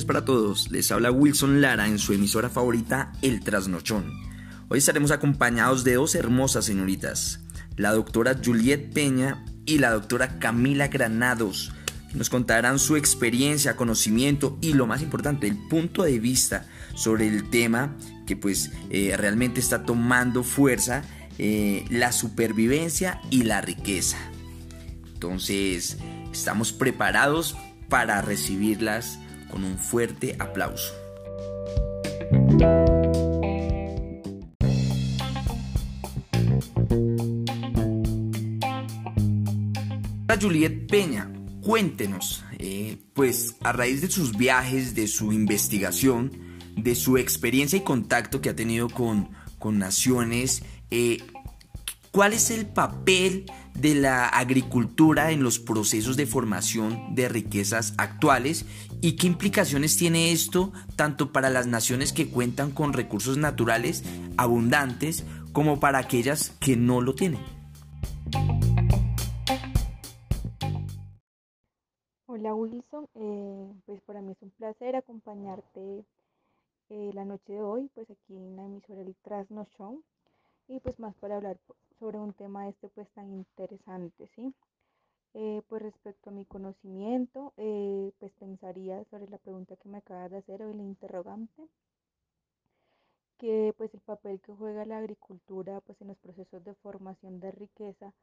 para todos. Les habla Wilson Lara en su emisora favorita El Trasnochón. Hoy estaremos acompañados de dos hermosas señoritas, la doctora Juliet Peña y la doctora Camila Granados. nos contarán su experiencia, conocimiento y lo más importante, el punto de vista sobre el tema que pues eh, realmente está tomando fuerza, eh, la supervivencia y la riqueza. Entonces, estamos preparados para recibirlas con un fuerte aplauso. Juliet Peña, cuéntenos, eh, pues a raíz de sus viajes, de su investigación, de su experiencia y contacto que ha tenido con, con naciones, eh, ¿cuál es el papel de la agricultura en los procesos de formación de riquezas actuales y qué implicaciones tiene esto tanto para las naciones que cuentan con recursos naturales abundantes como para aquellas que no lo tienen. Hola Wilson, eh, pues para mí es un placer acompañarte eh, la noche de hoy, pues aquí en la emisora El Trasno Show y pues más para hablar sobre un tema este pues tan interesante, ¿sí? Eh, pues respecto a mi conocimiento, eh, pues pensaría sobre la pregunta que me acabas de hacer o el interrogante, que pues el papel que juega la agricultura pues en los procesos de formación de riqueza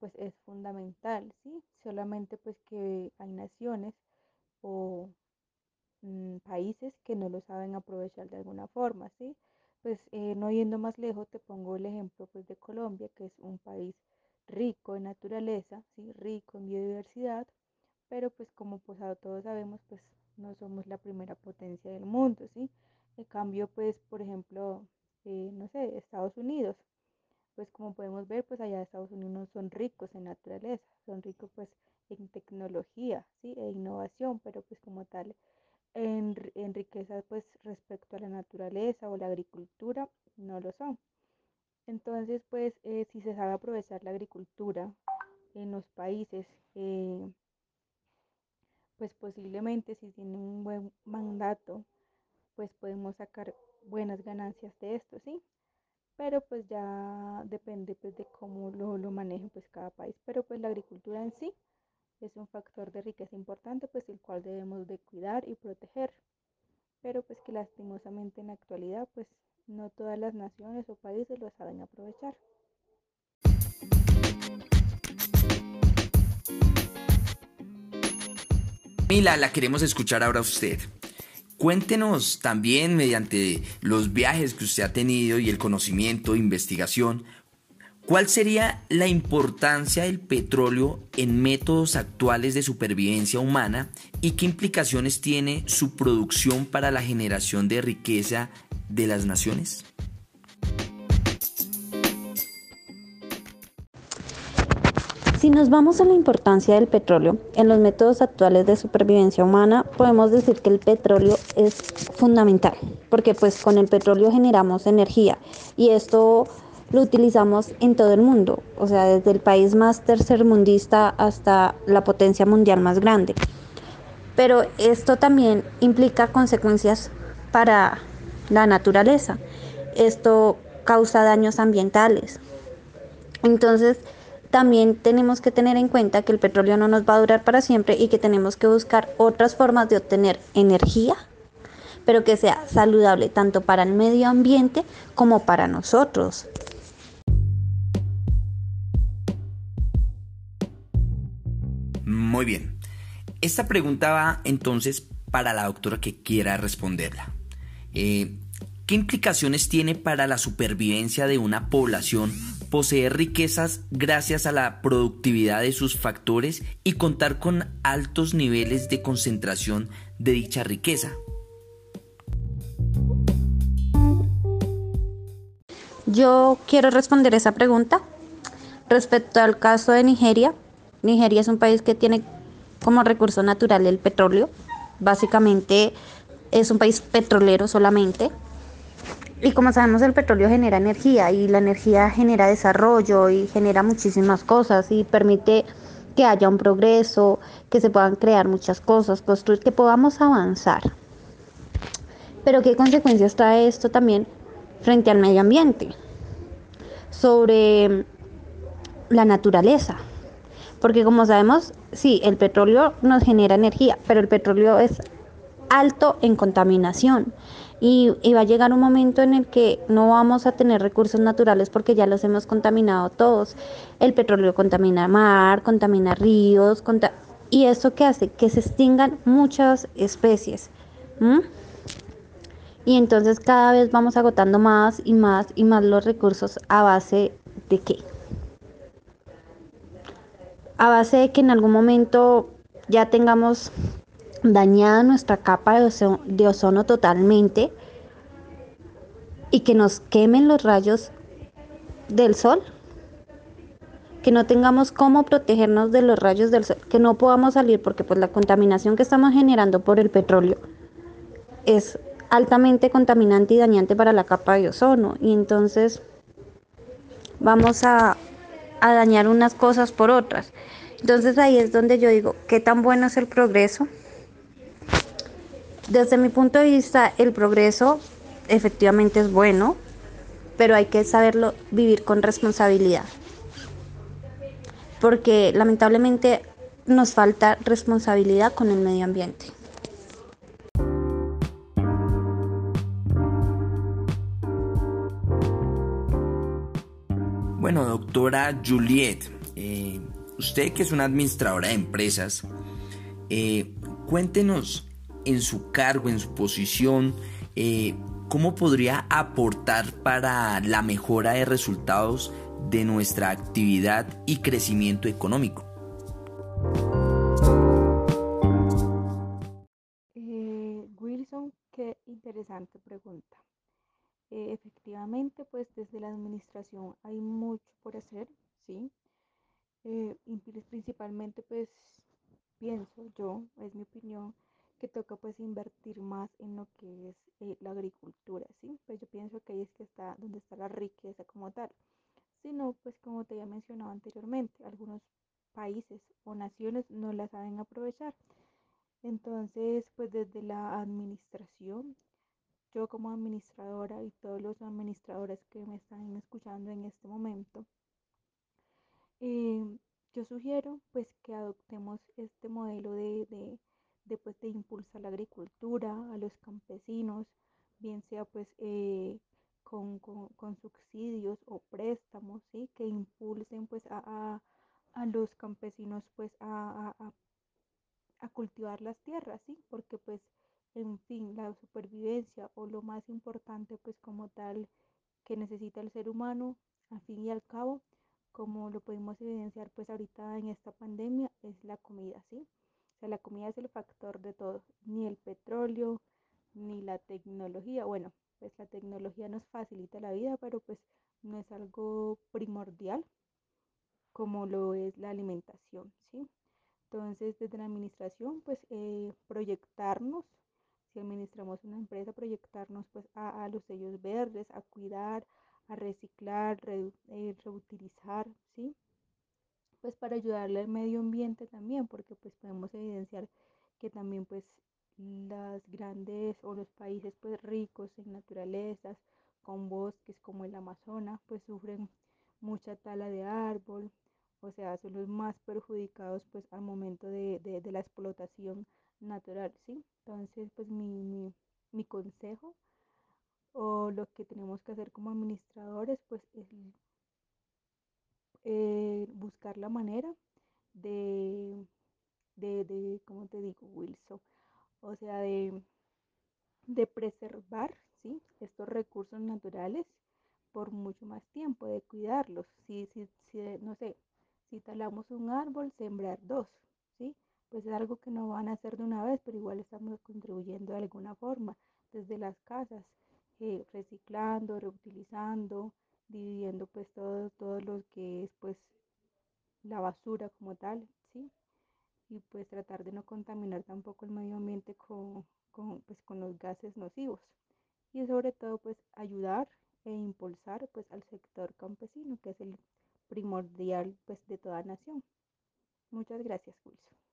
pues es fundamental, ¿sí? Solamente pues que hay naciones o mm, países que no lo saben aprovechar de alguna forma, ¿sí? Pues eh, no yendo más lejos, te pongo el ejemplo pues, de Colombia, que es un país rico en naturaleza, ¿sí? rico en biodiversidad, pero pues como pues todos sabemos, pues no somos la primera potencia del mundo, ¿sí? En cambio, pues, por ejemplo, eh, no sé, Estados Unidos, pues como podemos ver, pues allá Estados Unidos son ricos en naturaleza, son ricos pues en tecnología, ¿sí? E innovación, pero pues como tal, en, en riqueza pues respecto a la naturaleza o la agricultura no lo son. Entonces pues eh, si se sabe aprovechar la agricultura en los países, eh, pues posiblemente si tienen un buen mandato, pues podemos sacar buenas ganancias de esto, ¿sí? Pero pues ya depende pues de cómo lo, lo manejen pues cada país. Pero pues la agricultura en sí es un factor de riqueza importante, pues el cual debemos de cuidar y proteger, pero pues que lastimosamente en la actualidad, pues no todas las naciones o países lo saben aprovechar. Mila, la queremos escuchar ahora a usted. Cuéntenos también mediante los viajes que usted ha tenido y el conocimiento, investigación, ¿Cuál sería la importancia del petróleo en métodos actuales de supervivencia humana y qué implicaciones tiene su producción para la generación de riqueza de las naciones? Si nos vamos a la importancia del petróleo en los métodos actuales de supervivencia humana, podemos decir que el petróleo es fundamental, porque pues con el petróleo generamos energía y esto lo utilizamos en todo el mundo, o sea, desde el país más tercermundista hasta la potencia mundial más grande. Pero esto también implica consecuencias para la naturaleza. Esto causa daños ambientales. Entonces, también tenemos que tener en cuenta que el petróleo no nos va a durar para siempre y que tenemos que buscar otras formas de obtener energía, pero que sea saludable tanto para el medio ambiente como para nosotros. Muy bien. Esta pregunta va entonces para la doctora que quiera responderla. Eh, ¿Qué implicaciones tiene para la supervivencia de una población poseer riquezas gracias a la productividad de sus factores y contar con altos niveles de concentración de dicha riqueza? Yo quiero responder esa pregunta respecto al caso de Nigeria. Nigeria es un país que tiene como recurso natural el petróleo. Básicamente es un país petrolero solamente. Y como sabemos, el petróleo genera energía y la energía genera desarrollo y genera muchísimas cosas y permite que haya un progreso, que se puedan crear muchas cosas, construir, que podamos avanzar. Pero ¿qué consecuencias trae esto también frente al medio ambiente? Sobre la naturaleza. Porque como sabemos, sí, el petróleo nos genera energía, pero el petróleo es alto en contaminación. Y, va a llegar un momento en el que no vamos a tener recursos naturales porque ya los hemos contaminado todos. El petróleo contamina mar, contamina ríos, y eso que hace que se extingan muchas especies. Y entonces cada vez vamos agotando más y más y más los recursos a base de qué? A base de que en algún momento ya tengamos dañada nuestra capa de ozono, totalmente y que nos quemen los rayos del sol, que no tengamos cómo protegernos de los rayos del sol, que no podamos salir porque pues la contaminación que estamos generando por el petróleo es altamente contaminante y dañante para la capa de ozono y entonces vamos a dañar unas cosas por otras. Entonces ahí es donde yo digo, ¿qué tan bueno es el progreso? Desde mi punto de vista, el progreso efectivamente es bueno, pero hay que saberlo vivir con responsabilidad. Porque lamentablemente nos falta responsabilidad con el medio ambiente. Bueno, doctora Juliet, eh, usted que es una administradora de empresas, eh, cuéntenos en su cargo, en su posición, eh, cómo podría aportar para la mejora de resultados de nuestra actividad y crecimiento económico. Eh, Wilson, qué interesante pregunta. Efectivamente, pues desde la administración hay mucho por hacer, ¿sí? Principalmente, pues pienso yo, es mi opinión, que toca pues invertir más en lo que es eh, la agricultura, ¿sí? Pues yo pienso que ahí es que está donde está la riqueza como tal. Si no, pues como te había mencionado anteriormente, algunos países o naciones no la saben aprovechar. Entonces, pues desde la administración, yo como administradora y todos los administradores que me están escuchando en este momento, eh, yo sugiero pues que adoptemos este modelo de, de después de impulsar la agricultura, a los campesinos, bien sea pues eh, con, subsidios o préstamos, ¿sí? que impulsen pues a, los campesinos pues a, a, cultivar las tierras, ¿sí? porque pues en fin la supervivencia o lo más importante pues como tal que necesita el ser humano, al fin y al cabo, como lo podemos evidenciar pues ahorita en esta pandemia, es la comida, ¿sí? la comida es el factor de todo, ni el petróleo, ni la tecnología. Bueno, pues la tecnología nos facilita la vida, pero pues no es algo primordial como lo es la alimentación, ¿sí? Entonces, desde la administración, pues eh, proyectarnos, si administramos una empresa, proyectarnos pues a, los sellos verdes, a cuidar, a reciclar, eh, reutilizar, ¿sí? pues para ayudarle al medio ambiente también, porque pues podemos evidenciar que también pues las grandes o los países pues ricos en naturalezas, con bosques como el Amazonas, pues sufren mucha tala de árbol, o sea, son los más perjudicados pues al momento de, de, la explotación natural, ¿sí? Entonces, pues mi, mi consejo o lo que tenemos que hacer como administradores, pues es eh, buscar la manera de, de, de, ¿cómo te digo, Wilson? O sea, de, de preservar ¿sí? estos recursos naturales por mucho más tiempo, de cuidarlos. Si, si, si, no sé, si talamos un árbol, sembrar dos, ¿sí? Pues es algo que no van a hacer de una vez, pero igual estamos contribuyendo de alguna forma, desde las casas, eh, reciclando, reutilizando, dividiendo pues todo, todo lo que es pues la basura como tal, ¿sí? Y pues tratar de no contaminar tampoco el medio ambiente con, con, pues, con los gases nocivos. Y sobre todo pues ayudar e impulsar pues al sector campesino, que es el primordial pues de toda nación. Muchas gracias, Wilson.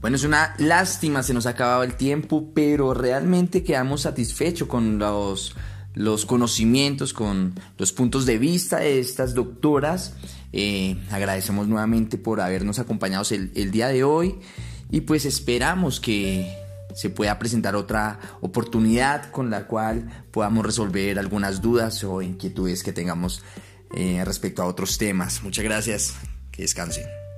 Bueno, es una lástima, se nos ha acabado el tiempo, pero realmente quedamos satisfechos con los, los conocimientos, con los puntos de vista de estas doctoras. Eh, agradecemos nuevamente por habernos acompañado el, el día de hoy y pues esperamos que se pueda presentar otra oportunidad con la cual podamos resolver algunas dudas o inquietudes que tengamos eh, respecto a otros temas. Muchas gracias, que descansen.